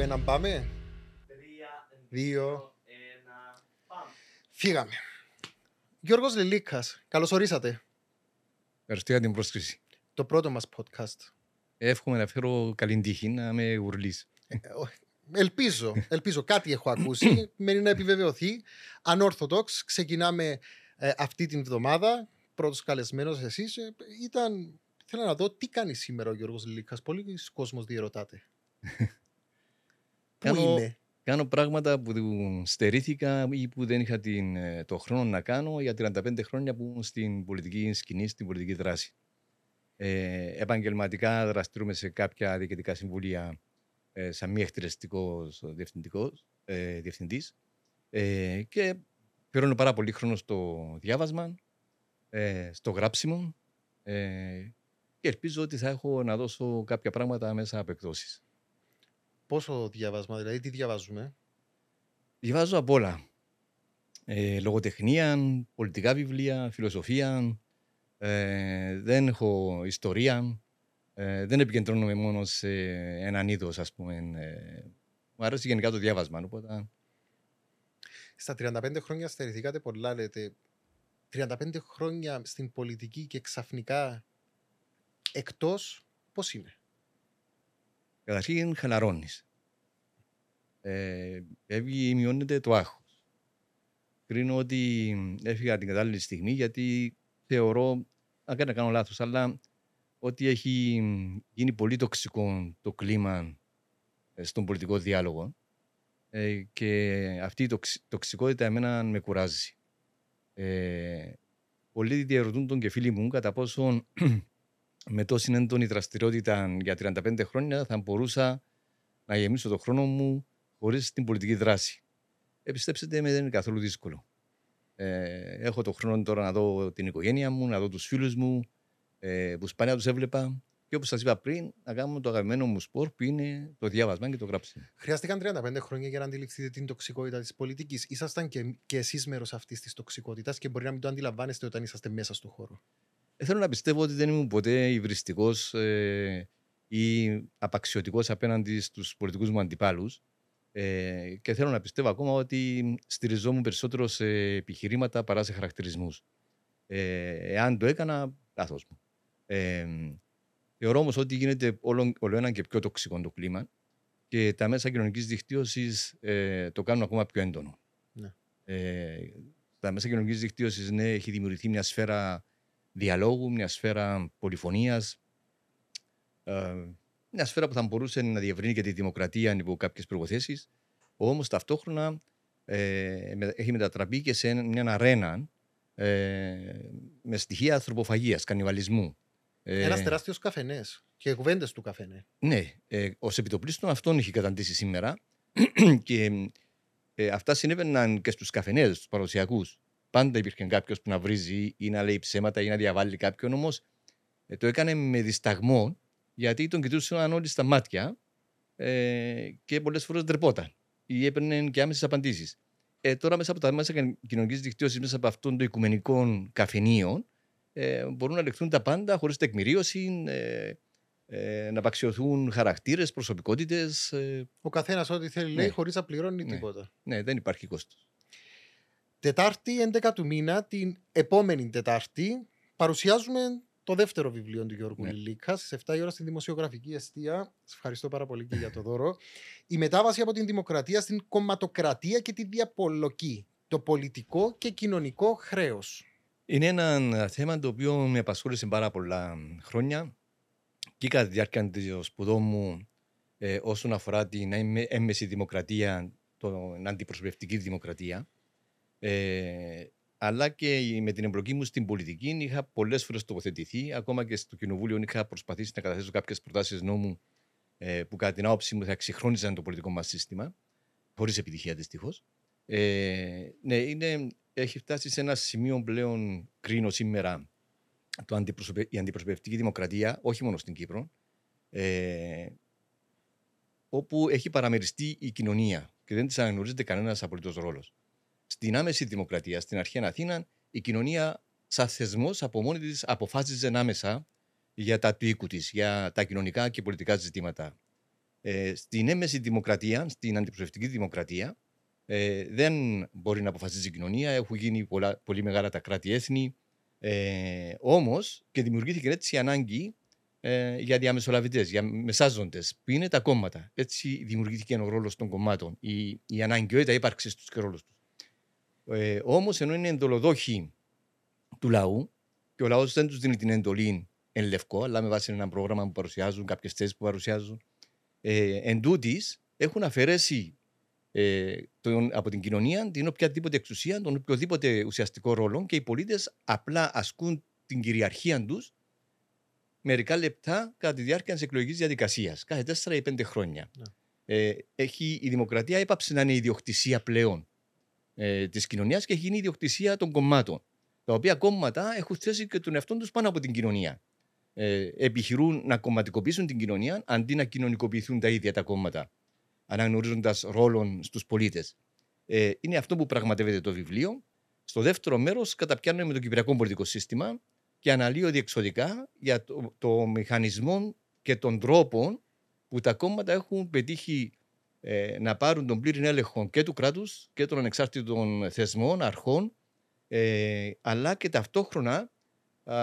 2-1 πάμε. 2. Φύγαμε. Γιώργος Λελίκας, καλώς ορίσατε. Ευχαριστώ για την πρόσκληση. Το πρώτο μας podcast. Εύχομαι να φέρω καλή τύχη, να με γουρλείς. Ε, ελπίζω, ελπίζω κάτι έχω ακούσει, μένει να επιβεβαιωθεί. Ανόρθωτοξ, ξεκινάμε ε, αυτή την εβδομάδα. Πρώτος καλεσμένος εσείς. Ε, ήταν, θέλω να δω τι κάνει σήμερα ο Γιώργος Λελίκας. Πολλοί κόσμος διερωτάται. Πού Κάνω- είναι; Κάνω πράγματα που στερήθηκα ή που δεν είχα την, ε, το χρόνο να κάνω για 35 χρόνια που ήμουν στην πολιτική σκηνή, στην πολιτική δράση. Ε, επαγγελματικά δραστηριούμαι σε κάποια διοικητικά συμβούλια ε, σαν μη εκτελεστικός διευθυντικός, ε, διευθυντής ε, και αφιερώνω πάρα πολύ χρόνο στο διάβασμα, ε, στο γράψιμο ε, και ελπίζω ότι θα έχω να δώσω κάποια πράγματα μέσα από εκδόσεις. Πόσο διαβάσμα, δηλαδή τι διαβάζουμε; Διαβάζω απ' όλα. Ε, λογοτεχνία, πολιτικά βιβλία, φιλοσοφία. Ε, δεν έχω ιστορία. Ε, δεν επικεντρώνομαι μόνο σε έναν είδος, ας πούμε. Ε, μου αρέσει γενικά το διάβασμα. Οπότε, Στα 35 χρόνια στερηθήκατε πολλά, λέτε. 35 χρόνια στην πολιτική και ξαφνικά εκτός, πώς είναι; Καταρχήν χαλαρώνεις. Ε, φεύγει, μειώνεται το άγχος. Κρίνω ότι έφυγα την κατάλληλη στιγμή γιατί θεωρώ, αν και να κάνω λάθος, αλλά ότι έχει γίνει πολύ τοξικό το κλίμα ε, στον πολιτικό διάλογο ε, και αυτή η τοξ- τοξικότητα εμένα με κουράζει. Ε, πολλοί διαρωτούν τον και φίλοι μου κατά πόσο με τόση έντονη δραστηριότητα για 35 χρόνια θα μπορούσα να γεμίσω το χρόνο μου χωρίς την πολιτική δράση. Ε, πιστέψτε με, δεν είναι καθόλου δύσκολο. Ε, έχω το χρόνο τώρα να δω την οικογένεια μου, να δω τους φίλους μου, ε, που σπάνια τους έβλεπα και όπως σας είπα πριν, να κάνω το αγαπημένο μου σπορ που είναι το διάβασμα και το γράψιμο. Χρειάστηκαν 35 χρόνια για να αντιληφθείτε την τοξικότητα της πολιτικής. Ήσασταν και, και εσείς μέρος αυτής της τοξικότητας και μπορεί να μην το αντιλαμβάνεστε όταν είσαστε μέσα στον χώρο. Ε, θέλω να πιστεύω ότι δεν ήμουν ποτέ υβριστικός ε, ή απαξιωτικός απέναντι στους πολιτικούς μου αντιπάλους ε, και θέλω να πιστεύω ακόμα ότι στηριζόμουν περισσότερο σε επιχειρήματα παρά σε χαρακτηρισμούς. Ε, εάν το έκανα, λάθος μου. Ε, θεωρώ όμως ότι γίνεται όλο, όλο ένα και πιο τοξικό το κλίμα και τα μέσα κοινωνικής δικτύωσης ε, το κάνουν ακόμα πιο έντονο. Ναι. Ε, τα μέσα κοινωνικής δικτύωσης ναι, έχει δημιουργηθεί μια σφαίρα διαλόγου, μια σφαίρα πολυφωνίας, ε, μια σφαίρα που θα μπορούσε να διευρύνει και τη δημοκρατία υπό κάποιες προϋποθέσεις, όμως ταυτόχρονα ε, με- έχει μετατραπεί και σε ένα- μια αρένα ε, με στοιχεία ανθρωποφαγίας, κανιβαλισμού. Ε, Ένας τεράστιος καφενές και κουβέντες του καφενέ. ναι, ε, ως επιτοπλίστων αυτόν έχει καταντήσει σήμερα και ε, αυτά συνέβαιναν και στους καφενές, στους παραδοσιακούς. Πάντα υπήρχε κάποιος που να βρίζει ή να λέει ψέματα ή να διαβάλλει κάποιον, όμως το έκανε με δισταγμό γιατί τον κοιτούσαν όλοι στα μάτια ε, και πολλές φορές ντρεπόταν ή έπαιρνε και άμεσες απαντήσεις. Ε, τώρα μέσα από τα μέσα κοινωνικής δικτύωσης, μέσα από αυτών των οικουμενικών καφενείων, ε, μπορούν να λεχθούν τα πάντα χωρίς τεκμηρίωση, ε, ε, να απαξιωθούν χαρακτήρες, προσωπικότητες. Ε, Ο καθένας ό,τι θέλει λέει Ναι. χωρίς να πληρώνει Ναι. τίποτα. ναι, δεν υπάρχει κόστος. Τετάρτη 11 του μήνα, την επόμενη Τετάρτη, παρουσιάζουμε το δεύτερο βιβλίο του Γιώργου Ναι. Λίλικα στις 7 η ώρα στη δημοσιογραφική αιστεία. Σας ευχαριστώ πάρα πολύ και για το δώρο. Η μετάβαση από την δημοκρατία στην κομματοκρατία και τη διαπολοκή. Το πολιτικό και κοινωνικό χρέος. Είναι ένα θέμα το οποίο με απασχόλησε πάρα πολλά χρόνια και κατά τη διάρκεια των σπουδών μου ε, όσον αφορά την έμμε- έμμεση δημοκρατία, την αντιπροσωπευτική δημοκρατία. Ε, αλλά και με την εμπλοκή μου στην πολιτική είχα πολλές φορές τοποθετηθεί. Ακόμα και στο Κοινοβούλιο είχα προσπαθήσει να καταθέσω κάποιες προτάσεις νόμου ε, που κατά την άποψή μου θα εξυγχρόνιζαν το πολιτικό μας σύστημα. Χωρίς επιτυχία δυστυχώς. Ε, ναι, είναι, έχει φτάσει σε ένα σημείο πλέον κρίνω σήμερα το αντιπροσωπε, η αντιπροσωπευτική δημοκρατία, όχι μόνο στην Κύπρο, ε, όπου έχει παραμεριστεί η κοινωνία και δεν της αναγνωρίζεται κανένας απολύτως ρόλος. Στην άμεση δημοκρατία, στην αρχαία Αθήνα, η κοινωνία σαν θεσμός από μόνη της αποφάσιζε άμεσα για τα του οίκου της, για τα κοινωνικά και πολιτικά ζητήματα. Ε, στην έμεση δημοκρατία, στην αντιπροσωπευτική δημοκρατία, ε, δεν μπορεί να αποφασίζει η κοινωνία. Έχουν γίνει πολλά, πολύ μεγάλα τα κράτη-έθνη. Ε, Όμως και δημιουργήθηκε έτσι η ανάγκη ε, για διαμεσολαβητές, για μεσάζοντες, που είναι τα κόμματα. Έτσι δημιουργήθηκε ο ρόλος των κομμάτων, η, η αναγκαιότητα ύπαρξη του και ρόλο τους. Ε, Όμως, ενώ είναι εντολοδόχοι του λαού, και ο λαός δεν τους δίνει την εντολή εν λευκό, αλλά με βάση ένα πρόγραμμα που παρουσιάζουν, κάποιες θέσεις που παρουσιάζουν, ε, εν τούτης, έχουν αφαιρέσει ε, τον, από την κοινωνία την οποιαδήποτε εξουσία, τον οποιοδήποτε ουσιαστικό ρόλο και οι πολίτες απλά ασκούν την κυριαρχία τους μερικά λεπτά κατά τη διάρκεια της εκλογικής διαδικασίας, κάθε 4 ή 5 χρόνια. Ναι. Ε, έχει, η δημοκρατία έπαψε να είναι η ιδιοκτησία πλέον ε, της κοινωνίας και έχει γίνει η ιδιοκτησία των κομμάτων. Τα οποία κόμματα έχουν θέσει και τον εαυτό τους πάνω από την κοινωνία. Ε, επιχειρούν να κομματικοποιήσουν την κοινωνία αντί να κοινωνικοποιηθούν τα ίδια τα κόμματα, αναγνωρίζοντας ρόλων στους πολίτες. Ε, είναι αυτό που πραγματεύεται το βιβλίο. Στο δεύτερο μέρος, καταπιάνουμε με το κυπριακό πολιτικό σύστημα και αναλύω διεξοδικά για το, το μηχανισμό και τον τρόπο που τα κόμματα έχουν πετύχει ε, να πάρουν τον πλήρη έλεγχο και του κράτους και των ανεξάρτητων θεσμών, αρχών, ε, αλλά και ταυτόχρονα α,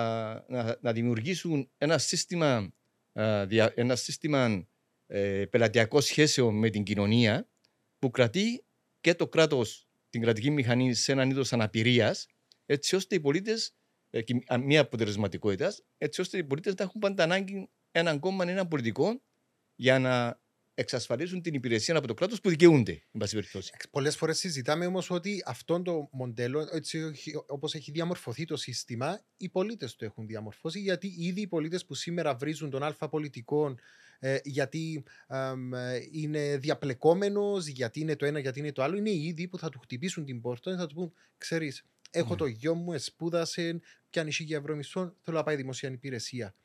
να, να δημιουργήσουν ένα σύστημα, α, δια, ένα σύστημα ε, πελατειακών σχέσεων με την κοινωνία που κρατεί και το κράτος την κρατική μηχανή σε έναν είδος αναπηρίας έτσι ώστε οι πολίτες ε, και α, μια αποτελεσματικότητας, έτσι ώστε οι πολίτες να έχουν πάντα ανάγκη έναν κόμμα, έναν πολιτικό για να εξασφαλίσουν την υπηρεσία από το κράτος που δικαιούνται, εν πάση περιπτώσει. Πολλές φορές συζητάμε όμως ότι αυτό το μοντέλο, όπως έχει διαμορφωθεί το σύστημα, οι πολίτες το έχουν διαμορφώσει, γιατί ήδη οι πολίτες που σήμερα βρίζουν τον αλφα πολιτικό ε, γιατί ε, είναι διαπλεκόμενος, γιατί είναι το ένα, γιατί είναι το άλλο, είναι οι ίδιοι που θα του χτυπήσουν την πόρτα και θα του πούν, ξέρεις, έχω Ναι. το γιο μου, εσπούδασε, πιάνει για ευρώ μισθό, θέλω να πάει δημοσία υπηρεσία.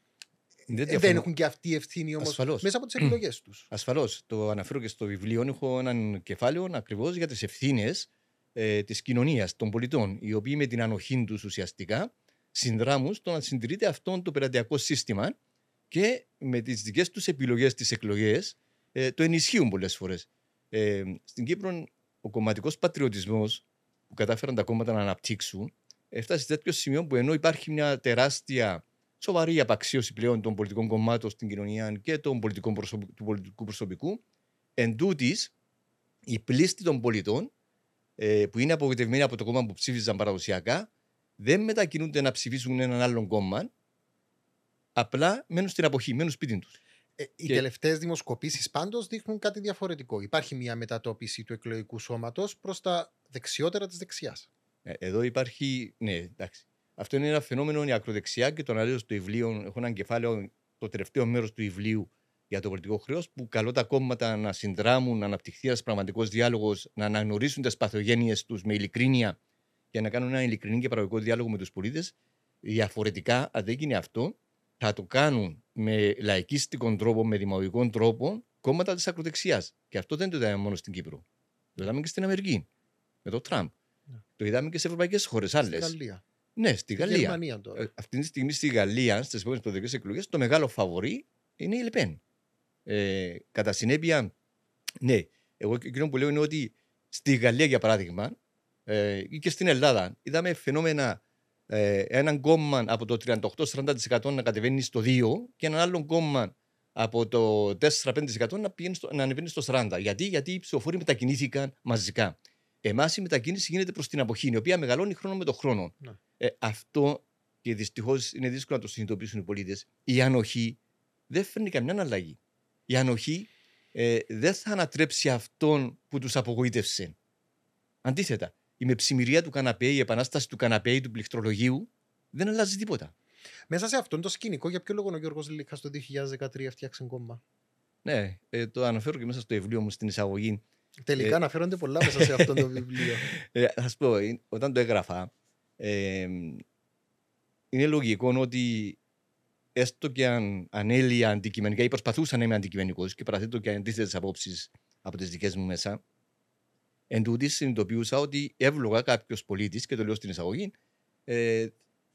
Δεν Ε, δεν διαφωνώ. έχουν και αυτή ευθύνη όμως Ασφαλώς. μέσα από τις επιλογέ τους. Ασφαλώς. Το αναφέρω και στο βιβλίο. Έχω έναν κεφάλαιο ακριβώς για τις ευθύνες ε, της κοινωνίας, των πολιτών, οι οποίοι με την ανοχή τους ουσιαστικά συνδράμουν στο να συντηρείται αυτό το πελατειακό σύστημα και με τις δικές τους επιλογές στι εκλογές ε, το ενισχύουν πολλές φορές. Ε, στην Κύπρο, ο κομματικός πατριωτισμός που κατάφεραν τα κόμματα να αναπτύξουν έφτασε σε τέτοιο σημείο που ενώ υπάρχει μια τεράστια σοβαρή απαξίωση πλέον των πολιτικών κομμάτων στην κοινωνία και των πολιτικών προσωπ- του πολιτικού προσωπικού, εν τούτης, η πλήστη των πολιτών ε, που είναι απογοητευμένοι από το κόμμα που ψήφιζαν παραδοσιακά δεν μετακινούνται να ψηφίσουν έναν άλλον κόμμα, απλά μένουν στην αποχή, μένουν σπίτι τους. Ε, οι Και- τελευταίες δημοσκοπήσεις πάντως δείχνουν κάτι διαφορετικό. Υπάρχει μια μετατόπιση του εκλογικού σώματος προς τα δεξιότερα της δεξιάς. Ε, Εδώ υπάρχει. Ναι, εντάξει. Αυτό είναι ένα φαινόμενο η ακροδεξιά και το αναλύω στο βιβλίο. Έχω ένα κεφάλαιο, το τελευταίο μέρος του βιβλίου για το πολιτικό χρέος, που καλώ τα κόμματα να συνδράμουν, να αναπτυχθεί ένας πραγματικός διάλογος, να αναγνωρίσουν τις παθογένειες τους με ειλικρίνεια και να κάνουν ένα ειλικρινή και πραγματικό διάλογο με τους πολίτες. Διαφορετικά, αν δεν γίνει αυτό, θα το κάνουν με λαϊκίστικο τρόπο, με δημαγωγικό τρόπο, κόμματα της ακροδεξιάς. Και αυτό δεν το είδαμε μόνο στην Κύπρο. Το είδαμε και στην Αμερική, με τον Τραμπ. Ναι. Το είδαμε και σε ευρωπαϊκές χώρες Στη άλλε. Γαλλία. Ναι, στη Στη Γαλλία. Γερμανία τώρα. Ε, Αυτή τη στιγμή στη Γαλλία, στις επόμενες προεδρικές εκλογές, το μεγάλο φαβορή είναι η Λεπέν. Ε, κατά συνέπεια, ναι, εγώ εκείνο που λέω είναι ότι στη Γαλλία, για παράδειγμα, ε, ή και στην Ελλάδα, είδαμε φαινόμενα ε, έναν κόμμα από το 38-40% να κατεβαίνει στο 2% και έναν άλλο κόμμα από το 4-5% να, πηγαίνει στο, να ανεβαίνει στο 40%. Γιατί, Γιατί οι ψηφοφόροι μετακινήθηκαν μαζικά. Εμάς η μετακίνηση γίνεται προς την αποχή, η οποία μεγαλώνει χρόνο με το χρόνο. Ναι. Ε, αυτό και δυστυχώς είναι δύσκολο να το συνειδητοποιήσουν οι πολίτες. Η ανοχή δεν φέρνει καμιά αλλαγή. Η ανοχή ε, δεν θα ανατρέψει αυτόν που τους απογοήτευσε. Αντίθετα, η μεψημυρία του καναπέ, η επανάσταση του καναπέ ή του πληκτρολογίου δεν αλλάζει τίποτα. Μέσα σε αυτόν το σκηνικό, για ποιο λόγο ο Γιώργος Λίκα το 2013 φτιάξε κόμμα; Ναι, ε, το αναφέρω και μέσα στο βιβλίο μου στην εισαγωγή. Τελικά Ε, αναφέρονται πολλά μέσα σε αυτό το βιβλίο. Ε, θα σου πω, ε, όταν το έγραφα, ε, είναι λογικό ότι έστω και αν ανέλυα αντικειμενικά ή προσπαθούσα να είμαι αντικειμενικός και παραθέτω και αντίθετες απόψεις από τις δικές μου μέσα, εν τούτης συνειδητοποιούσα ότι εύλογα κάποιος πολίτης, και το λέω στην εισαγωγή, ε,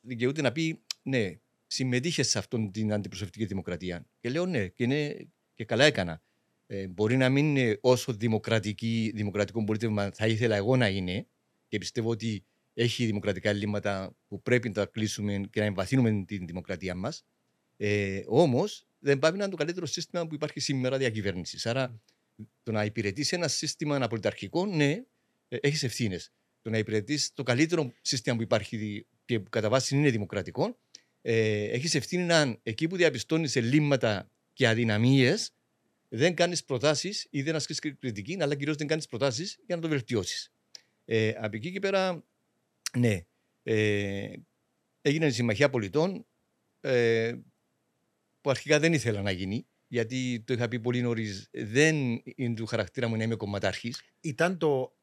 δικαιούται να πει ναι, συμμετείχες σε αυτήν την αντιπροσωπευτική δημοκρατία. Και λέω ναι, και, είναι, και καλά έκανα. Ε, μπορεί να μην είναι όσο δημοκρατική, δημοκρατικό πολίτευμα θα ήθελα εγώ να είναι και πιστεύω ότι έχει δημοκρατικά ελλείμματα που πρέπει να τα κλείσουμε και να εμβαθύνουμε την δημοκρατία μας. Ε, Όμως δεν πάει να είναι το καλύτερο σύστημα που υπάρχει σήμερα διακυβέρνησης. Άρα το να υπηρετήσει ένα σύστημα αναπολιταρχικό, ναι, ε, έχεις ευθύνες. Το να υπηρετήσει το καλύτερο σύστημα που υπάρχει και που κατά βάση είναι δημοκρατικό, ε, έχεις ευθύνη αν εκεί που διαπιστώνεις ελλείμματα και αδυναμίες, δεν κάνεις προτάσεις ή δεν ασκείς κριτική, αλλά κυρίως δεν κάνεις προτάσεις για να το βελτιώσεις. Ε, από εκεί και πέρα, ναι, ε, έγινε η συμμαχία πολιτών ε, που αρχικά δεν ήθελα να γίνει. Γιατί το είχα πει πολύ νωρίς, δεν είναι του χαρακτήρα μου να είμαι κομματάρχης. Ήταν το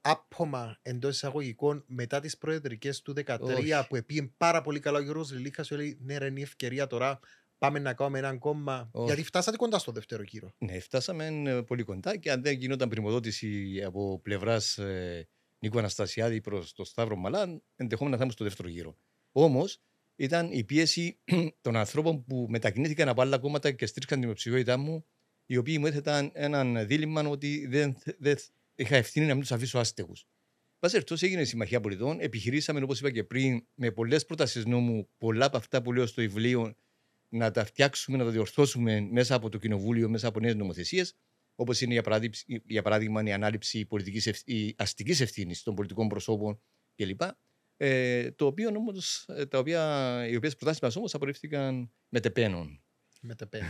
άπομα εντός εισαγωγικών μετά τις προεδρικές του 2013 που επήγε πάρα πολύ καλά ο Γιώργος Λιλίχας. Σου λέει Ναι, ρε, είναι η ευκαιρία τώρα. Πάμε να κάνουμε έναν κόμμα. Όχι. Γιατί φτάσατε κοντά στο δεύτερο γύρο. Ναι, φτάσαμε ε, πολύ κοντά και αν δεν γινόταν πρημοδότηση από πλευράς ε, Νίκο Αναστασιάδη προς το Σταύρο Μαλάν, ενδεχόμενα θα είμαι στο δεύτερο γύρο. Όμως ήταν η πίεση των ανθρώπων που μετακινήθηκαν από άλλα κόμματα και στήριξαν την υποψηφιότητά μου, οι οποίοι μου έθεταν έναν δίλημα ότι δεν, δεν είχα ευθύνη να μην τους αφήσω άστεγους. Πας ερθώ έγινε η Συμμαχία Πολιτών. Επιχειρήσαμε, όπως είπα και πριν, με πολλές προτάσεις νόμου, πολλά από αυτά που λέω στο βιβλίο, να τα φτιάξουμε, να τα διορθώσουμε μέσα από το Κοινοβούλιο, μέσα από νέες νομοθεσίες, όπως είναι για παράδειγμα, για παράδειγμα η ανάληψη πολιτικής αστικής ευθύνης των πολιτικών προσώπων κλπ. Ε, το οποίο όμως, ε, τα οποία, οι οποίες προτάσεις μας όμως απορρίφθηκαν με τεπένων. Με τεπένων.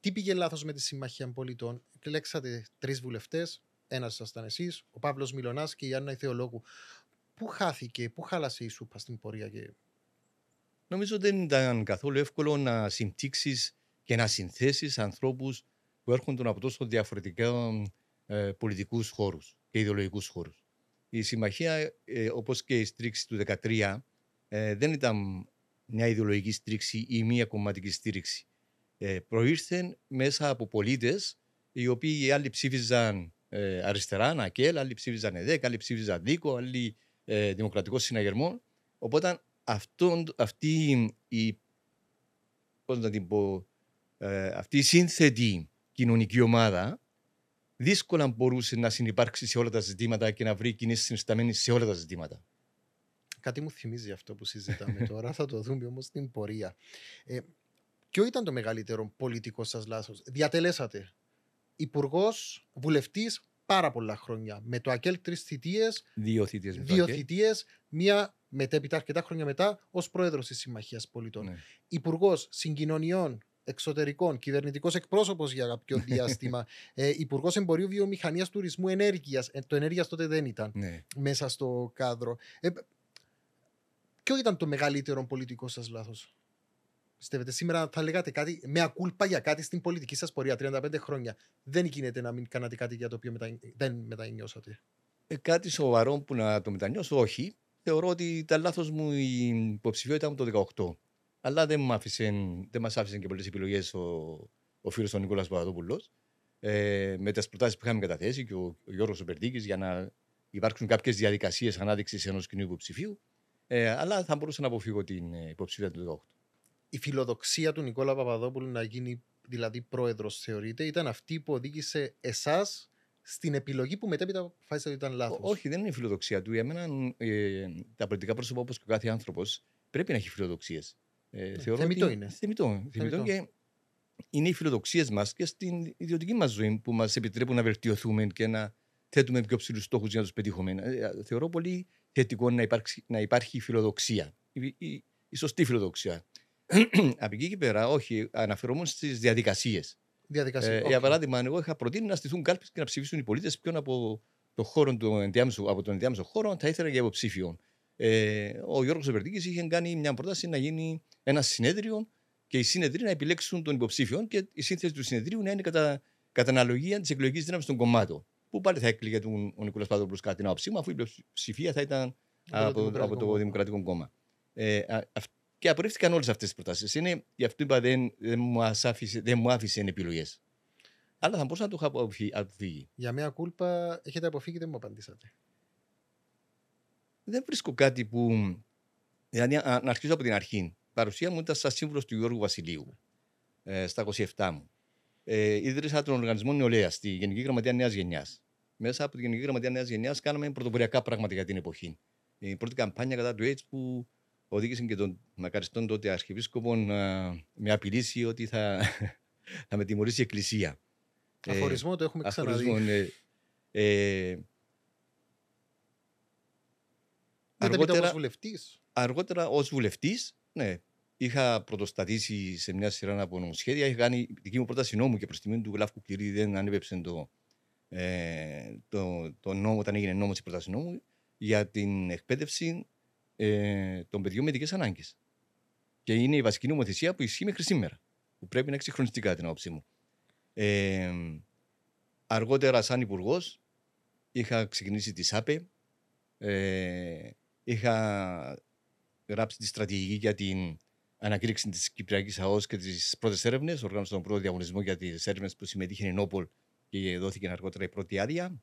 Τι πήγε λάθος με τη Συμμαχία Πολιτών; Εκλέξατε τρεις βουλευτές, ένας ήσασταν εσείς, ο Παύλος Μιλονά και η Άννα Ιθεολόγου. Πού χάθηκε, πού χάλασε η σούπα στην πορεία και Νομίζω δεν ήταν καθόλου εύκολο να συμπτύξεις και να συνθέσεις ανθρώπους που έρχονται από τόσο διαφορετικά ε, πολιτικούς χώρους και ιδεολογικούς χώρους. Η συμμαχία, ε, όπως και η στήριξη του 2013, ε, δεν ήταν μια ιδεολογική στήριξη ή μια κομματική στήριξη. Ε, προήρθε μέσα από πολίτες οι οποίοι οι άλλοι ψήφιζαν ε, αριστερά, ΝΑΚΕΛ, άλλοι ψήφιζαν ΕΔΕΚ, άλλοι ψήφιζαν ΔΙΚΟ, άλλοι ε, Δημοκρατικό Συναγερμό. Οπότε αυτό, αυτή η, πώς να την πω, ε, αυτή η σύνθετη κοινωνική ομάδα δύσκολα μπορούσε να συνεπάρξει σε όλα τα ζητήματα και να βρει κοινή συνισταμένη σε όλα τα ζητήματα. Κάτι μου θυμίζει αυτό που συζητάμε τώρα, θα το δούμε όμως στην πορεία. Ε, ποιο ήταν το μεγαλύτερο πολιτικό σας λάθος; Διατελέσατε υπουργός, βουλευτής πάρα πολλά χρόνια. Με το ΑΚΕΛ τρεις θητείες. Δύο θητείες. Δύο θητείες. Μία μετέπειτα αρκετά χρόνια μετά ως πρόεδρος της Συμμαχίας Πολιτών. Ναι. Υπουργός Συγκοινωνιών Εξωτερικών, κυβερνητικός εκπρόσωπος για κάποιο διάστημα, ε, Υπουργός Εμπορίου Βιομηχανίας Τουρισμού Ενέργειας. Ε, το ενέργειας τότε δεν ήταν ναι. μέσα στο κάδρο. Ε, ποιο ήταν το μεγαλύτερο πολιτικό σας λάθος, Πιστεύετε, σήμερα θα λέγατε κάτι με ακούλπα για κάτι στην πολιτική σας πορεία 35 χρόνια. Δεν γίνεται να μην κάνατε κάτι για το οποίο μετα... δεν μετανιώσατε; Ε, κάτι σοβαρό που να το μετανιώσω, όχι. Θεωρώ ότι ήταν λάθος μου η υποψηφιότητα μου το 18. Αλλά δεν, μ δεν μας άφησε και πολλές επιλογές ο, ο φίλος του Νικόλας Παπαδόπουλος ε, με τις προτάσεις που είχαμε καταθέσει και ο, ο Γιώργος για να υπάρξουν κάποιες διαδικασίες ανάδειξης ενός κοινού υποψηφίου. Ε, αλλά θα μπορούσα να αποφύγω την ε, υποψηφιότητα του 18 η φιλοδοξία του Νικόλα Παπαδόπουλου να γίνει δηλαδή πρόεδρος, θεωρείται, ήταν αυτή που οδήγησε εσάς στην επιλογή που μετέπειτα αποφάσισε ότι ήταν λάθος. Όχι, δεν είναι η φιλοδοξία του. Για μένα, ε, τα πολιτικά πρόσωπα όπως και ο κάθε άνθρωπος πρέπει να έχει φιλοδοξίες. Ε, θεμητό είναι. Θεμητό. θεμητό και είναι οι φιλοδοξίες μας και στην ιδιωτική μας ζωή που μας επιτρέπουν να βελτιωθούμε και να θέτουμε πιο ψηλούς στόχους για να τους πετύχουμε. Ε, θεωρώ πολύ θετικό να, υπάρξει, να υπάρχει φιλοδοξία. Η, η, η σωστή φιλοδοξία. Από εκεί και πέρα, όχι, αναφερόμουν στις διαδικασίες. Ε, Για παράδειγμα, εγώ είχα προτείνει να στηθούν κάλπες και να ψηφίσουν οι πολίτες ποιον από, το χώρο του ενδιάμεσου, από τον ενδιάμεσο χώρο θα ήθελα για υποψήφιο. Ε, ο Γιώργος Ζεμπερτίκη είχε κάνει μια πρόταση να γίνει ένα συνέδριο και οι συνεδροί να επιλέξουν τον υποψήφιο και η σύνθεση του συνεδρίου να είναι κατά, κατά αναλογία της εκλογικής δύναμης των κομμάτων. Που πάλι θα έκλειγε τον, ο Νικόλας Παδόπουλο κατά την άποψή μου, αφού η πλειοψηφία θα ήταν από, από, από το Δημοκρατικό Κόμμα. Ε, και απορρίφθηκαν όλες αυτές τις προτάσεις. Είναι γι' αυτό είπα δεν, δεν, μου άφησε, δεν μου άφησε επιλογές. Αλλά θα μπορούσα να το είχα αποφύγει. Για μια κούλπα έχετε αποφύγει, δεν μου απαντήσατε. Δεν βρίσκω κάτι που. Δηλαδή, να αρχίσω από την αρχή. Η παρουσία μου ήταν σαν σύμβουλος του Γιώργου Βασιλείου ε, στα 27 μου. ε, ίδρυσα τον Οργανισμό Νεολαίας στη Γενική Γραμματεία Νέας Γενιάς. Μέσα από τη Γενική Γραμματεία Νέας Γενιάς κάναμε πρωτοποριακά πράγματα για την εποχή. Η πρώτη καμπάνια κατά του AIDS που οδήγησε και τον μακαριστόν τότε Αρχιεπίσκοπο να με απειλήσει ότι θα, θα με τιμωρήσει η Εκκλησία. Αφορισμό το έχουμε ξαναδεί. ναι. Ε, αργότερα, ως βουλευτής. Αργότερα ως βουλευτής, ναι. Είχα πρωτοστατήσει σε μια σειρά από νομοσχέδια. Είχα κάνει δική μου πρόταση νόμου και προς τιμή του Γλάφκου Κυρί δεν ανέβεψε το, ε, το, το νόμο όταν έγινε νόμος η πρόταση νόμου για την εκπαίδευση ε, των παιδιών με ειδικές ανάγκες. Και είναι η βασική νομοθεσία που ισχύει μέχρι σήμερα. Που πρέπει να εξυγχρονιστεί κατά την άποψή μου. Ε, αργότερα, σαν υπουργός, είχα ξεκινήσει τη ΣΑΠΕ. Ε, είχα γράψει τη στρατηγική για την ανακήρυξη της Κυπριακής ΑΟΣ και τις πρώτες έρευνες. Οργάνωσα τον πρώτο διαγωνισμό για τις έρευνες που συμμετείχε η Νόπολ και δόθηκε αργότερα η πρώτη άδεια.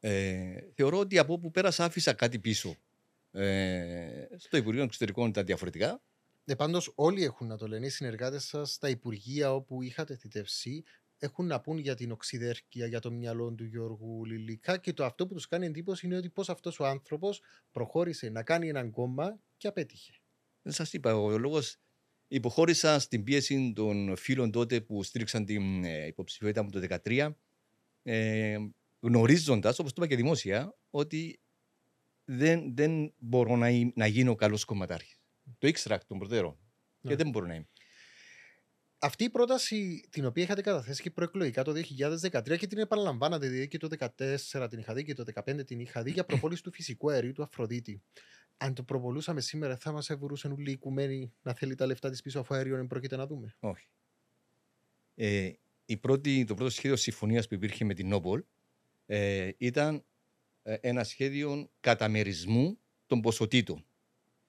Ε, θεωρώ ότι από όπου πέρασα άφησα κάτι πίσω. Ε, στο Υπουργείο Εξωτερικών ήταν διαφορετικά. Ε, Πάντως, όλοι έχουν να το λένε οι συνεργάτες σας στα Υπουργεία όπου είχατε θητευσεί έχουν να πούν για την οξυδέρκεια, για το μυαλό του Γιώργου Λιλικά και το αυτό που τους κάνει εντύπωση είναι ότι πώς αυτός ο άνθρωπος προχώρησε να κάνει έναν κόμμα και απέτυχε. Δεν σας είπα, ο λόγος υποχώρησα στην πίεση των φίλων τότε που στήριξαν την ε, υποψηφιότητα μου το 2013, ε, γνωρίζοντας, όπως το είπα και δημόσια, ότι δεν, δεν μπορώ να, να γίνω καλός κομματάρχης. Το ήξερα εκ των προτέρων. Και ναι. δεν μπορώ να είμαι. Αυτή η πρόταση την οποία είχατε καταθέσει και προεκλογικά το 2013 και την επαναλαμβάνατε, δηλαδή και το 2014 την είχα δει και το 2015 την είχα δει για προπόληση του φυσικού αερίου του Αφροδίτη. Αν το προπολούσαμε σήμερα, θα μας έβουρούσαν όλοι οι οικουμένοι να θέλει τα λεφτά της πίσω αφού αέριο δεν πρόκειται να δούμε; Όχι. Ε, η πρώτη, το πρώτο σχέδιο συμφωνίας που υπήρχε με την Νόμπολ ε, ήταν ε, ένα σχέδιο καταμερισμού των ποσοτήτων.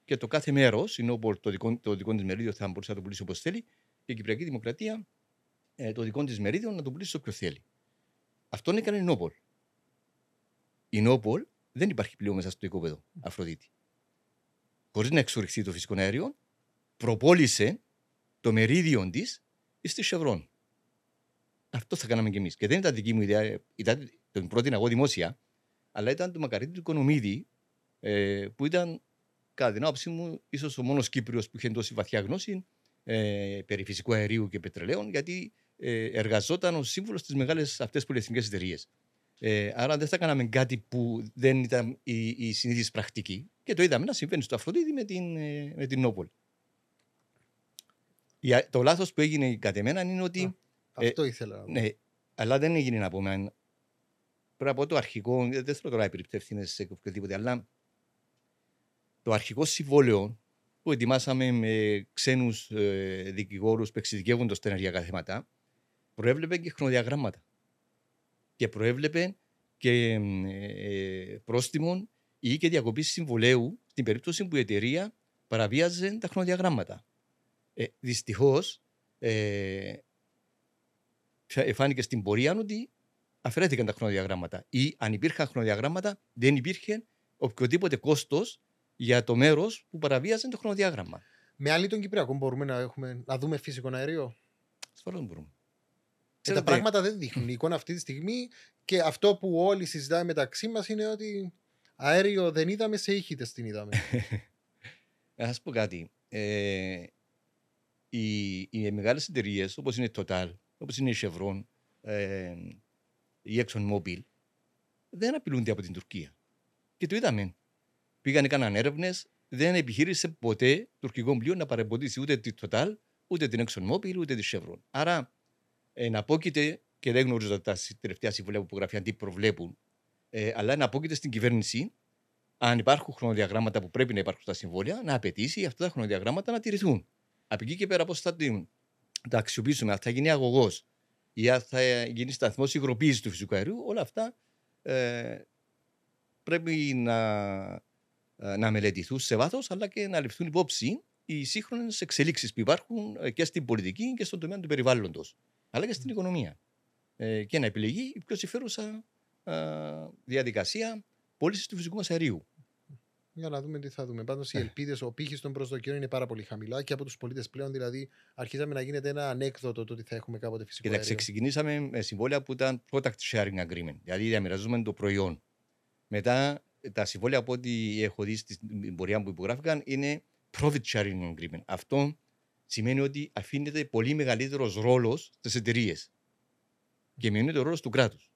Και το κάθε μέρος, η Νόμπολ, το δικό, το δικό της μερίδιο θα μπορούσε να το πουλήσει όπως θέλει, και η Κυπριακή Δημοκρατία ε, το δικό της μερίδιο να το πουλήσει όποιο θέλει. Αυτόν έκανε η Νόμπολ. Η Νόμπολ δεν υπάρχει πλέον μέσα στο οικόπεδο Αφροδίτη. Χωρίς να εξοριχθεί το φυσικό αέριο, προπόλησε το μερίδιο της στη Chevron. Αυτό θα κάναμε κι εμείς. Και δεν ήταν δική μου ιδέα, ήταν την πρώτη εγώ δημόσια, αλλά ήταν του Μακαρίτη του Οικονομίδη, ε, που ήταν, κατά την άποψή μου, ίσως ο μόνος Κύπριος που είχε τόση βαθιά γνώση ε, περί φυσικού αερίου και πετρελαίων, γιατί ε, εργαζόταν ως σύμβουλος στις μεγάλες αυτές πολυεθνικές εταιρείες. Ε, άρα δεν θα κάναμε κάτι που δεν ήταν η, η συνήθι πρακτική. Και το είδαμε να συμβαίνει στο Αφροδίτη με την, ε, με την Νόπολη. Το λάθος που έγινε κατ' εμένα είναι ότι. Α, αυτό ήθελα. Ναι, αλλά δεν έγινε από μένα. Πρέπει από το αρχικό, δεν θέλω τώρα επιπτεύθυνε σε οποιοδήποτε, αλλά το αρχικό συμβόλαιο που ετοιμάσαμε με ξένους ε, δικηγόρους που εξειδικεύονται στα ενεργειακά θέματα, προέβλεπε και χρονοδιαγράμματα. Και προέβλεπε και ε, πρόστιμο ή και διακοπή συμβολέου στην περίπτωση που η εταιρεία παραβίαζε τα χρονοδιαγράμματα. Ε, Δυστυχώς, ε, φάνηκε στην πορεία ότι αφαιρέθηκαν τα χρονοδιαγράμματα. Ή αν υπήρχαν χρονοδιαγράμματα, δεν υπήρχε οποιοδήποτε κόστος για το μέρος που παραβίαζε το χρονοδιάγραμμα. Με άλλη των Κυπριακών μπορούμε να, έχουμε, να δούμε φυσικό αέριο; Ασφαλώ μπορούμε. Και τα πράγματα δεν δείχνουν. Η εικόνα αυτή τη στιγμή και αυτό που όλοι συζητάμε μεταξύ μας είναι ότι αέριο δεν είδαμε, σε ήχητες την είδαμε. Να σας πω κάτι. Ε, οι, οι μεγάλες εταιρείες όπως είναι η Total, όπως είναι η Chevron, ε, η ExxonMobil, δεν απειλούνται από την Τουρκία. Και το είδαμε πήγαν, έκαναν έρευνες, δεν επιχείρησε ποτέ τουρκικό πλοίο να παρεμποδίσει ούτε τη Total, ούτε την ExxonMobil, ούτε τη Chevron. Άρα, εναπόκειται, και δεν γνωρίζω τα τελευταία συμβουλία που υπογραφεί τι προβλέπουν, ε, αλλά εναπόκειται στην κυβέρνηση, αν υπάρχουν χρονοδιαγράμματα που πρέπει να υπάρχουν στα συμβόλαια, να απαιτήσει αυτά τα χρονοδιαγράμματα να τηρηθούν. Από εκεί και πέρα, πώς θα τα αξιοποιήσουμε, αν θα γίνει αγωγός ή αν θα γίνει σταθμός υγροποίησης του φυσικού αερίου, όλα αυτά ε, πρέπει να ε, να μελετηθούν σε βάθος, αλλά και να ληφθούν υπόψη οι σύγχρονες εξελίξεις που υπάρχουν ε, και στην πολιτική και στον τομέα του περιβάλλοντος, αλλά και στην οικονομία. Ε, και να επιλεγεί η πιο συμφέρουσα διαδικασία πώλησης του φυσικού μας αερίου. Για να δούμε τι θα δούμε. Πάντως οι ελπίδες, ο πύχης των προσδοκιών είναι πάρα πολύ χαμηλά και από τους πολίτες πλέον. Δηλαδή, αρχίσαμε να γίνεται ένα ανέκδοτο το ότι θα έχουμε κάποτε φυσικό Κοίταξε, αέριο. ξεκινήσαμε με συμβόλαια που ήταν product sharing agreement. Δηλαδή διαμοιραζούμε το προϊόν. Μετά τα συμβόλαια από ό,τι έχω δει στην πορεία που υπογράφηκαν είναι profit sharing agreement. Αυτό σημαίνει ότι αφήνεται πολύ μεγαλύτερος ρόλος στις εταιρείες και μειώνεται ο ρόλος του κράτους.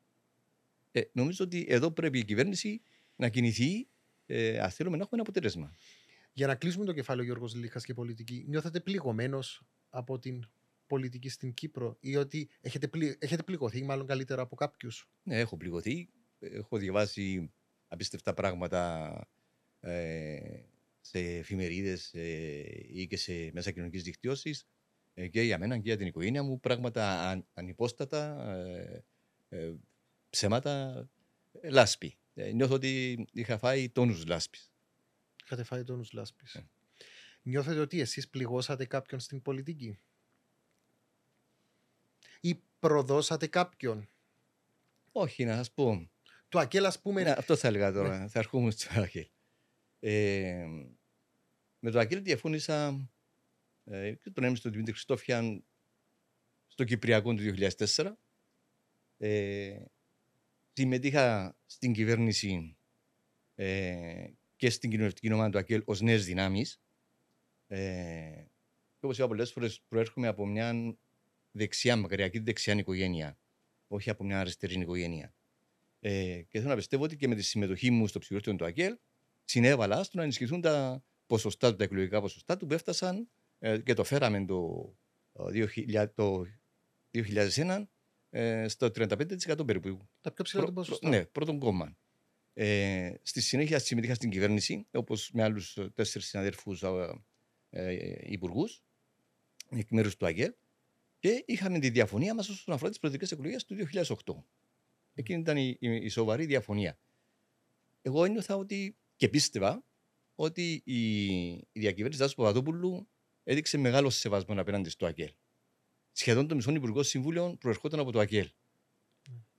Ε, νομίζω ότι εδώ πρέπει η κυβέρνηση να κινηθεί ε, αν θέλουμε να έχουμε ένα αποτέλεσμα. Για να κλείσουμε το κεφάλαιο Γιώργος Λίχας και πολιτική, νιώθετε πληγωμένος από την πολιτική στην Κύπρο ή ότι έχετε, πλη... έχετε πληγωθεί μάλλον καλύτερα από κάποιους; Ναι, έχω πληγωθεί. Έχω διαβάσει απίστευτα πράγματα ε, σε εφημερίδες ε, ή και σε μέσα κοινωνικής δικτύωσης ε, και για μένα και για την οικογένεια μου. Πράγματα αν, ανυπόστατα, ε, ε, ψέματα, ε, λάσπη. Ε, νιώθω ότι είχα φάει τόνους λάσπης. Είχατε φάει τόνους λάσπης. Ε. Νιώθετε ότι εσείς πληγώσατε κάποιον στην πολιτική; Ή προδώσατε κάποιον; Όχι, να σας πω. Το Ακέλ, ας πούμε. Ναι, αυτό θα έλεγα τώρα. Θα αρχούμε στο Ακέλ. Ε, με το Ακέλ διαφώνησα ε, και τον έμεινε τον Δημήτρη Χριστόφιαν στο Κυπριακό του 2004. Ε, συμμετείχα στην κυβέρνηση ε, και στην κοινωνική ομάδα του ΑΚΕΛ ως νέες δυνάμεις. Ε, και όπως είπα πολλές φορές προέρχομαι από μια δεξιά, μακριακή δεξιά οικογένεια, όχι από μια αριστερή οικογένεια. Ε, και θέλω να πιστεύω ότι και με τη συμμετοχή μου στο ψηφοδέλτιο του ΑΚΕΛ συνέβαλα στο να ενισχυθούν τα ποσοστά του, τα εκλογικά ποσοστά του που έφτασαν ε, και το φέραμε το, ε, 2000, το 2001 ε, στο 35% περίπου. Τα πιο ψηλά Πρω- του ποσοστά. Ναι, πρώτον κόμμα. Ε, στη συνέχεια συμμετείχα στην κυβέρνηση, όπως με άλλους τέσσερις συναδέλφου ε, υπουργούς, εκ μέρους του ΑΓΕΛ, και είχαμε τη διαφωνία μας όσον αφορά τις προεδρικές εκλογές του 2008. Εκείνη ήταν η, η, η σοβαρή διαφωνία. Εγώ ένιωθα ότι και πίστευα ότι η, η διακυβέρνηση Τάσου Παπαδόπουλου έδειξε μεγάλο σεβασμό απέναντι στο ΑΚΕΛ. Σχεδόν το μισό Υπουργός Συμβούλιο προερχόταν από το ΑΚΕΛ.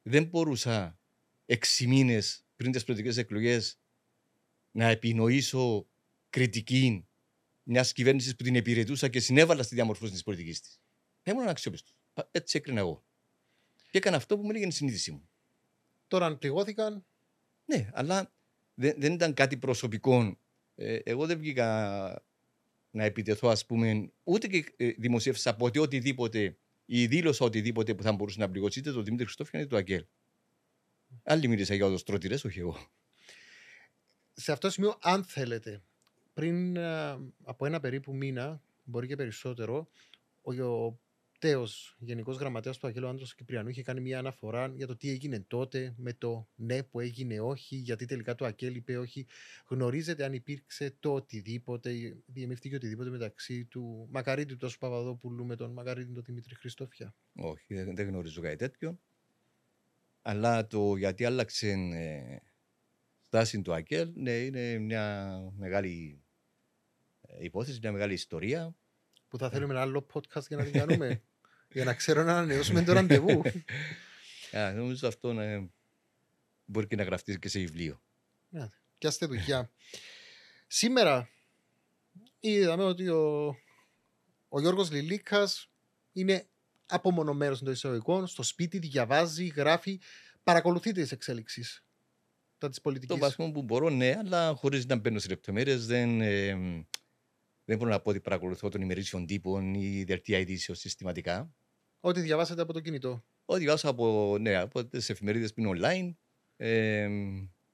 Δεν μπορούσα έξι μήνες πριν τις προεδρικές εκλογές να επινοήσω κριτική μιας κυβέρνησης που την υπηρετούσα και συνέβαλα στη διαμορφώση της πολιτικής της. Ήμουν αξιόπιστο. Έτσι έκρινα εγώ. Και έκανα αυτό που μου έλεγε η συνείδησή μου. Τώρα, αν πληγώθηκαν, Ναι, αλλά δεν, δεν ήταν κάτι προσωπικό. Ε, εγώ δεν βγήκα να επιτεθώ, ας πούμε, ούτε και ε, δημοσίευσα από ότι οτιδήποτε ή δήλωσα οτιδήποτε που θα μπορούσε να πληγώσει είτε το Δημήτρη Χριστόφιαν είτε το Αγγέλ. Άλλοι μίλησα για οδοστρωτήρε, όχι εγώ. σε αυτό το σημείο, αν θέλετε, πριν ε, από ένα περίπου μήνα, μπορεί και περισσότερο, ο, ο Τέο, Γενικός Γραμματέας του Αγγέλου Άντρος Κυπριανού, είχε κάνει μια αναφορά για το τι έγινε τότε με το ναι που έγινε όχι, γιατί τελικά το ΑΚΕΛ είπε όχι. Γνωρίζετε αν υπήρξε το οτιδήποτε, διεμήφθηκε οτιδήποτε μεταξύ του Μακαρίτη του Τάσου Παπαδόπουλου με τον Μακαρίτη τον Δημήτρη Χριστόφια; Όχι, δεν, δεν γνωρίζω κάτι τέτοιο. Αλλά το γιατί άλλαξε ε, στάση του Αγγέλ, ναι, είναι μια μεγάλη ε, υπόθεση, μια μεγάλη ιστορία. Που θα θέλουμε ένα άλλο podcast για να την κάνουμε; για να ξέρω να ανανεώσουμε το ραντεβού. Α, νομίζω αυτό ε, μπορεί και να γραφτείς και σε βιβλίο. Πιάστε δουλειά. Σήμερα είδαμε ότι ο, ο Γιώργος Λιλίκας είναι απομονωμένος των εισαγωγικών, στο σπίτι, διαβάζει, γράφει, παρακολουθεί τις εξέλιξεις τα της Το πολιτικής. βαθμό που μπορώ, ναι, αλλά χωρίς να μπαίνω σε λεπτομέρειες, δεν, ε, δεν μπορώ να πω ότι παρακολουθώ τον ημερήσιον τύπων ή δελτία ειδήσεων συστηματικά. Ό,τι διαβάσατε από το κινητό. Ό,τι διαβάζω από, ναι, από τις εφημερίδες που είναι online, ε,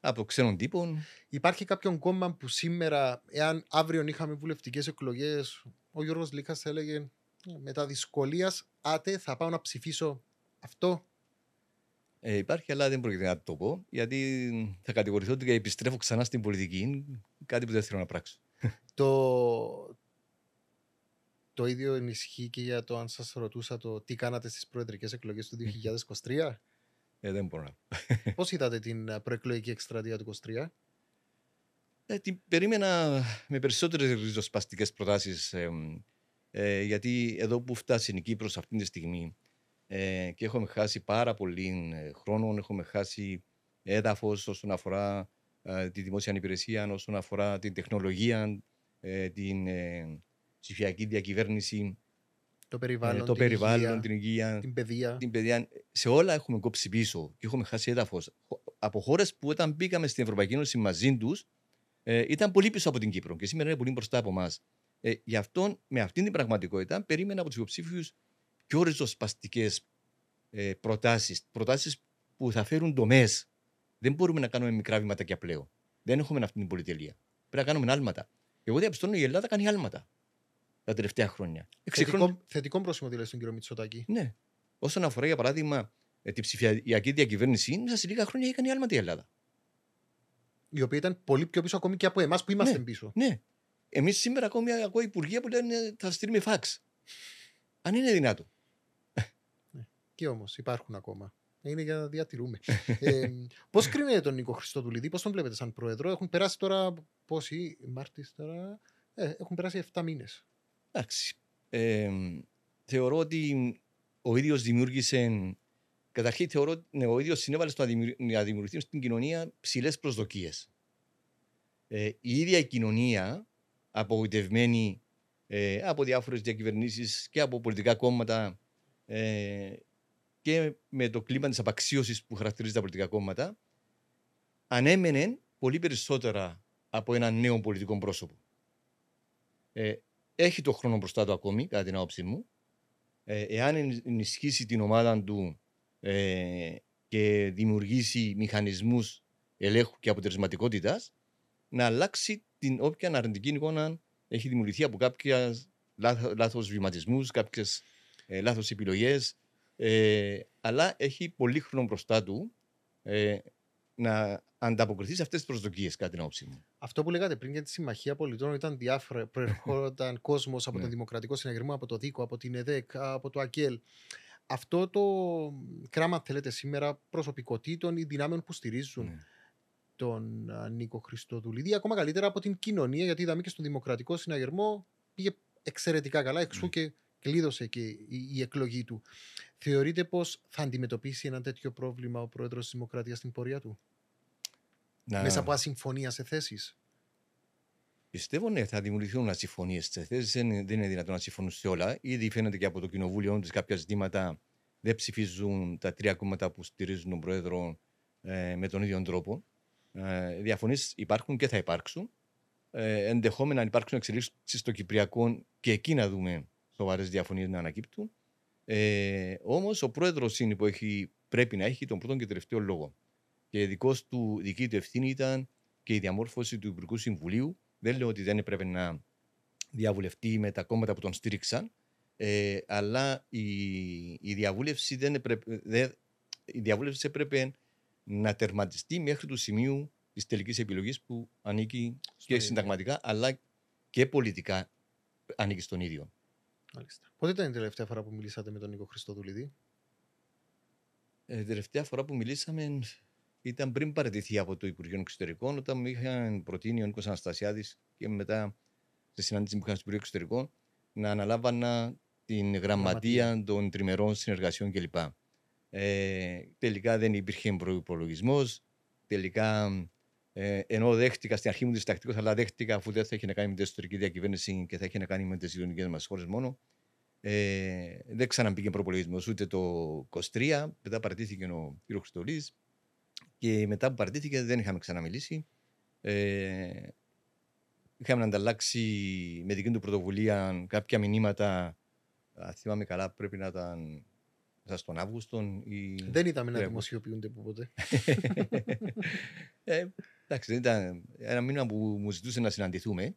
από ξένων τύπων. Υπάρχει κάποιον κόμμα που σήμερα, εάν αύριο είχαμε βουλευτικές εκλογές, ο Γιώργος Λίκας θα έλεγε «Ε, μετά δυσκολίας, άτε θα πάω να ψηφίσω αυτό. Ε, υπάρχει, αλλά δεν πρόκειται να το πω, γιατί θα κατηγορηθώ ότι επιστρέφω ξανά στην πολιτική. Κάτι που δεν θέλω να πράξω. Το, το ίδιο ενισχύει και για το αν σας ρωτούσα το τι κάνατε στις προεδρικές εκλογές του 2023. Ε, δεν μπορώ να Πώς είδατε την ε, προεκλογική εκστρατεία του 2023. Ε, την περίμενα με περισσότερες ριζοσπαστικές προτάσεις ε, ε, γιατί εδώ που φτάσει η Κύπρος αυτή τη στιγμή ε, και έχουμε χάσει πάρα πολύ ε, χρόνο, έχουμε χάσει έδαφος όσον αφορά ε, τη δημόσια υπηρεσία, όσον αφορά την τεχνολογία, ε, την ε, ψηφιακή διακυβέρνηση, Το ε, περιβάλλον, το την περιβάλλον, υγεία, την υγεία, την παιδεία. την παιδεία. Σε όλα έχουμε κόψει πίσω και έχουμε χάσει έδαφος. Από χώρες που όταν μπήκαμε στην Ευρωπαϊκή Ένωση μαζί τους, ε, ήταν πολύ πίσω από την Κύπρο και σήμερα είναι πολύ μπροστά από εμάς. Ε, γι' αυτό, με αυτήν την πραγματικότητα, περίμενα από τους υποψήφιους πιο ριζοσπαστικές ε, προτάσεις. Προτάσεις που θα φέρουν δομέ. Δεν μπορούμε να κάνουμε μικρά βήματα πλέον. Δεν έχουμε αυτή την πολυτελεία. Πρέπει να κάνουμε άλματα. Εγώ διαπιστώνω η Ελλάδα κάνει άλματα τα τελευταία χρόνια. Εξυγχρονι- Θετικό, θετικό πρόσημο δηλαδή στον κύριο Μητσοτάκη. ναι. Όσον αφορά, για παράδειγμα, ε, την ψηφιακή διακυβέρνηση, μέσα σε λίγα χρόνια έχει κάνει άλματα η Ελλάδα. Η οποία ήταν πολύ πιο πίσω ακόμη και από εμάς που είμαστε Ναι. πίσω. Ναι. Εμείς σήμερα ακόμη ακούω υπουργεία που λένε θα στείλουμε φάξ. Αν είναι δυνατό. Και όμως υπάρχουν ακόμα. Είναι για να διατηρούμε. ε, Πώς κρίνετε τον Νίκο Χριστοδουλίδη, πώς τον βλέπετε σαν πρόεδρο, Έχουν περάσει τώρα. Πόσοι, Μάρτης τώρα. Ε, έχουν περάσει 7 μήνες. Εντάξει. Ε, θεωρώ ότι ο ίδιος δημιούργησε. Καταρχήν, θεωρώ ότι ναι, ο ίδιος συνέβαλε στο να δημιουργ- να δημιουργηθούν στην κοινωνία ψηλές προσδοκίες. Ε, η ίδια η κοινωνία, απογοητευμένη ε, από διάφορες διακυβερνήσεις και από πολιτικά κόμματα ε, και με το κλίμα της απαξίωσης που χαρακτηρίζει τα πολιτικά κόμματα, ανέμενε πολύ περισσότερα από έναν νέο πολιτικό πρόσωπο. Ε, έχει το χρόνο μπροστά του ακόμη, κατά την άποψή μου. Ε, εάν εν- ενισχύσει την ομάδα του ε, και δημιουργήσει μηχανισμούς ελέγχου και αποτελεσματικότητας, να αλλάξει την όποια αρνητική εικόνα έχει δημιουργηθεί από κάποια λάθο, λάθος βηματισμούς, κάποιες ε, λάθος επιλογές, ε, αλλά έχει πολύ χρόνο μπροστά του ε, να ανταποκριθείς σε αυτές τις προσδοκίες, κατά την άποψή μου. Αυτό που λέγατε πριν για τη Συμμαχία Πολιτών ήταν διάφορα. Προερχόταν κόσμος από Ναι. τον Δημοκρατικό Συναγερμό, από το ΔΙΚΟ, από την ΕΔΕΚ, από το ΑΚΕΛ. Αυτό το κράμα, αν θέλετε, σήμερα προσωπικότητων ή δυνάμεων που στηρίζουν Ναι. τον α, Νίκο Χριστοδουλίδη, ακόμα καλύτερα από την κοινωνία, γιατί είδαμε και στο Δημοκρατικό Συναγερμό πήγε εξαιρετικά καλά, εξού Ναι. και κλείδωσε και η, η εκλογή του. Θεωρείτε πως θα αντιμετωπίσει ένα τέτοιο πρόβλημα ο πρόεδρος της Δημοκρατίας στην πορεία του, Να- μέσα από ασυμφωνία σε θέσεις. Πιστεύω ναι, θα δημιουργηθούν ασυμφωνίες στι θέσεις. Δεν, δεν είναι δυνατόν να συμφωνούν σε όλα. Ήδη φαίνεται και από το κοινοβούλιο ότι κάποια ζητήματα δεν ψηφίζουν τα τρία κόμματα που στηρίζουν τον Πρόεδρο ε, με τον ίδιο τρόπο. Ε, Διαφωνίες υπάρχουν και θα υπάρξουν. Ε, ενδεχόμενα να υπάρξουν εξελίξεις στο Κυπριακό και εκεί να δούμε σοβαρές διαφωνίες να ανακύπτουν. Ε, Όμως ο Πρόεδρος είναι που έχει, πρέπει να έχει τον πρώτο και τελευταίο λόγο. Και δικός του, δική του ευθύνη ήταν και η διαμόρφωση του Υπουργικού Συμβουλίου. Δεν λέω ότι δεν έπρεπε να διαβουλευτεί με τα κόμματα που τον στήριξαν, ε, αλλά η, η, διαβούλευση δεν έπρεπε, δεν- η διαβούλευση έπρεπε να τερματιστεί μέχρι του σημείου της τελικής επιλογής που ανήκει και ίδιο. συνταγματικά αλλά και πολιτικά ανήκει στον ίδιο. Μάλιστα. Πότε ήταν η τελευταία φορά που μιλήσατε με τον Νίκο Χριστοδουλίδη, Ε, τελευταία φορά που μιλήσαμε ήταν πριν παραιτηθεί από το Υπουργείο Εξωτερικών, όταν μου είχαν προτείνει ο Νίκος Αναστασιάδης και μετά στη συνάντηση που είχαν στο Υπουργείο Εξωτερικών να αναλάβανα την γραμματεία των τριμερών συνεργασιών κλπ. Ε, τελικά δεν υπήρχε προπολογισμό. Τελικά, ε, ενώ δέχτηκα στην αρχή μου διστακτικό, αλλά δέχτηκα αφού δεν θα είχε να κάνει με την εσωτερική διακυβέρνηση και θα είχε να κάνει με τις γειτονικές μας χώρες μόνο. Ε, δεν ξαναμπήκε προπολογισμό ούτε το 23. Μετά παρατήθηκε ο κ. Χριστολή. Και μετά που παρατήθηκε δεν είχαμε ξαναμιλήσει. Ε, είχαμε ανταλλάξει με δική του πρωτοβουλία κάποια μηνύματα. Αν θυμάμαι καλά, πρέπει να ήταν μέσα στον Αύγουστο. Ή... Δεν είδαμε να Ναι, δημοσιοποιούνται που ποτέ. ε, εντάξει, δεν ήταν ένα μήνυμα που μου ζητούσε να συναντηθούμε.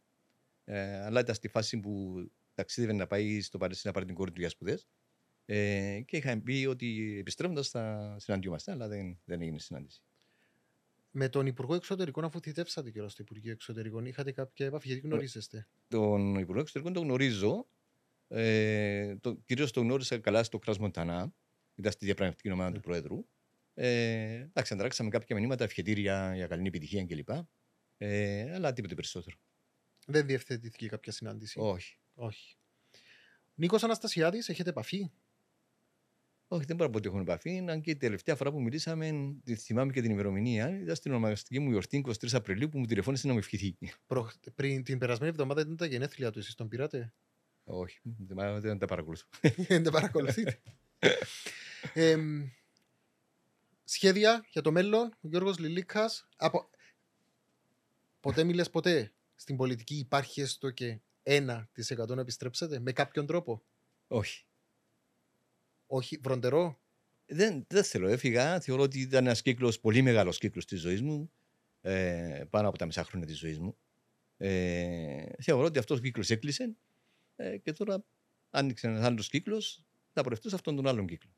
Ε, αλλά ήταν στη φάση που ταξίδευε να πάει στο Παρίσι να πάρει την κόρη του για σπουδές. Ε, και είχαμε πει ότι επιστρέφοντας θα συναντιόμαστε, αλλά δεν, δεν έγινε συνάντηση. Με τον Υπουργό Εξωτερικών, αφού θητεύσατε κιόλας στο Υπουργείο Εξωτερικών, είχατε κάποια επαφή, γιατί γνωρίζεστε; Τον Υπουργό Εξωτερικών τον γνωρίζω. Ε, το, Κυρίως τον γνώρισα καλά στο Κράσ Μοντανά. Ήταν στη διαπραγματευτική ομάδα Ναι. του Πρόεδρου. Ε, εντάξει, αντράξαμε κάποια μηνύματα, ευχετήρια για καλή επιτυχία κλπ. Ε, αλλά τίποτε περισσότερο. Δεν διευθετήθηκε κάποια συνάντηση; Όχι. Όχι. Νίκος Αναστασιάδης, έχετε επαφή; Όχι, δεν μπορώ να πω ότι έχουμε επαφή. Αν και η τελευταία φορά που μιλήσαμε, τη θυμάμαι και την ημερομηνία, ήταν στην ονομαστική μου γιορτή 23 Απριλίου που μου τηλεφώνησε να με ευχηθεί. Προ... Πριν την περασμένη εβδομάδα ήταν τα γενέθλια του, εσείς τον πήρατε; Όχι, δεν, δεν τα παρακολουθώ. δεν τα παρακολουθείτε. ε, σχέδια για το μέλλον, ο Γιώργος Λιλίκας. Από... Ποτέ μιλες ποτέ στην πολιτική υπάρχει έστω και 1% να επιστρέψετε με κάποιον τρόπο; Όχι. Όχι, βροντερό. Δεν, δεν θέλω, έφυγα. Θεωρώ ότι ήταν ένας κύκλος, πολύ μεγάλος κύκλος της ζωής μου. Ε, πάνω από τα μισά χρόνια της ζωής μου. Ε, θεωρώ ότι αυτός ο κύκλος έκλεισε ε, και τώρα άνοιξε ένας άλλος κύκλος. Θα πορευτώ σε αυτόν τον άλλον κύκλο.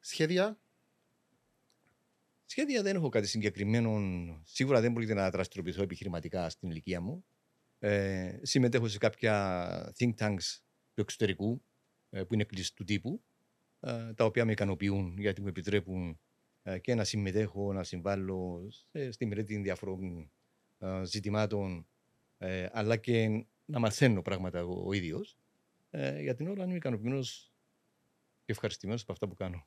Σχέδια; Σχέδια δεν έχω κάτι συγκεκριμένο. Σίγουρα δεν μπορείτε να δραστηριοποιηθώ επιχειρηματικά στην ηλικία μου. Ε, συμμετέχω σε κάποια think tanks του εξωτερικού ε, που είναι κλειστού τύπου ε, τα οποία με ικανοποιούν γιατί μου επιτρέπουν ε, και να συμμετέχω, να συμβάλλω στη μελέτη διαφορών ε, ζητημάτων αλλά και να μαθαίνω πράγματα ο, ο ίδιος. Για την ώρα είμαι ικανοποιημένος και ευχαριστημένος από αυτά που κάνω.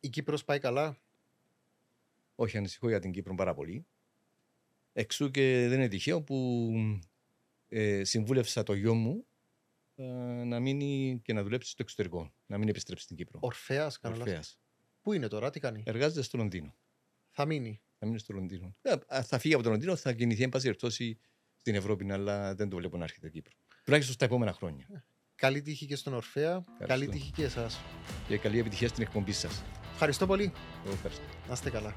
Η Κύπρος πάει καλά; Όχι, ανησυχώ για την Κύπρο πάρα πολύ. Εξού και δεν είναι τυχαίο που ε, συμβούλευσα το γιο μου ε, να μείνει και να δουλέψει στο εξωτερικό. Να μην επιστρέψει στην Κύπρο. Ορφαία, κανένα. Πού είναι τώρα, τι κάνει; Εργάζεται στο Λονδίνο. Θα μείνει. Θα μείνει στο Λονδίνο. Ε, θα φύγει από το Λονδίνο, θα κινηθεί, εν πάση περιπτώσει, στην Ευρώπη, αλλά δεν το βλέπω να έρχεται Κύπρο. Τουλάχιστον στα επόμενα χρόνια. Ε, καλή τύχη και στον Ορφαία. Καλή τύχη και εσάς. Και καλή επιτυχία στην εκπομπή σας. Ευχαριστώ πολύ. ευχαριστώ. Να είστε καλά.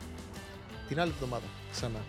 Την άλλη εβδομάδα ξανά.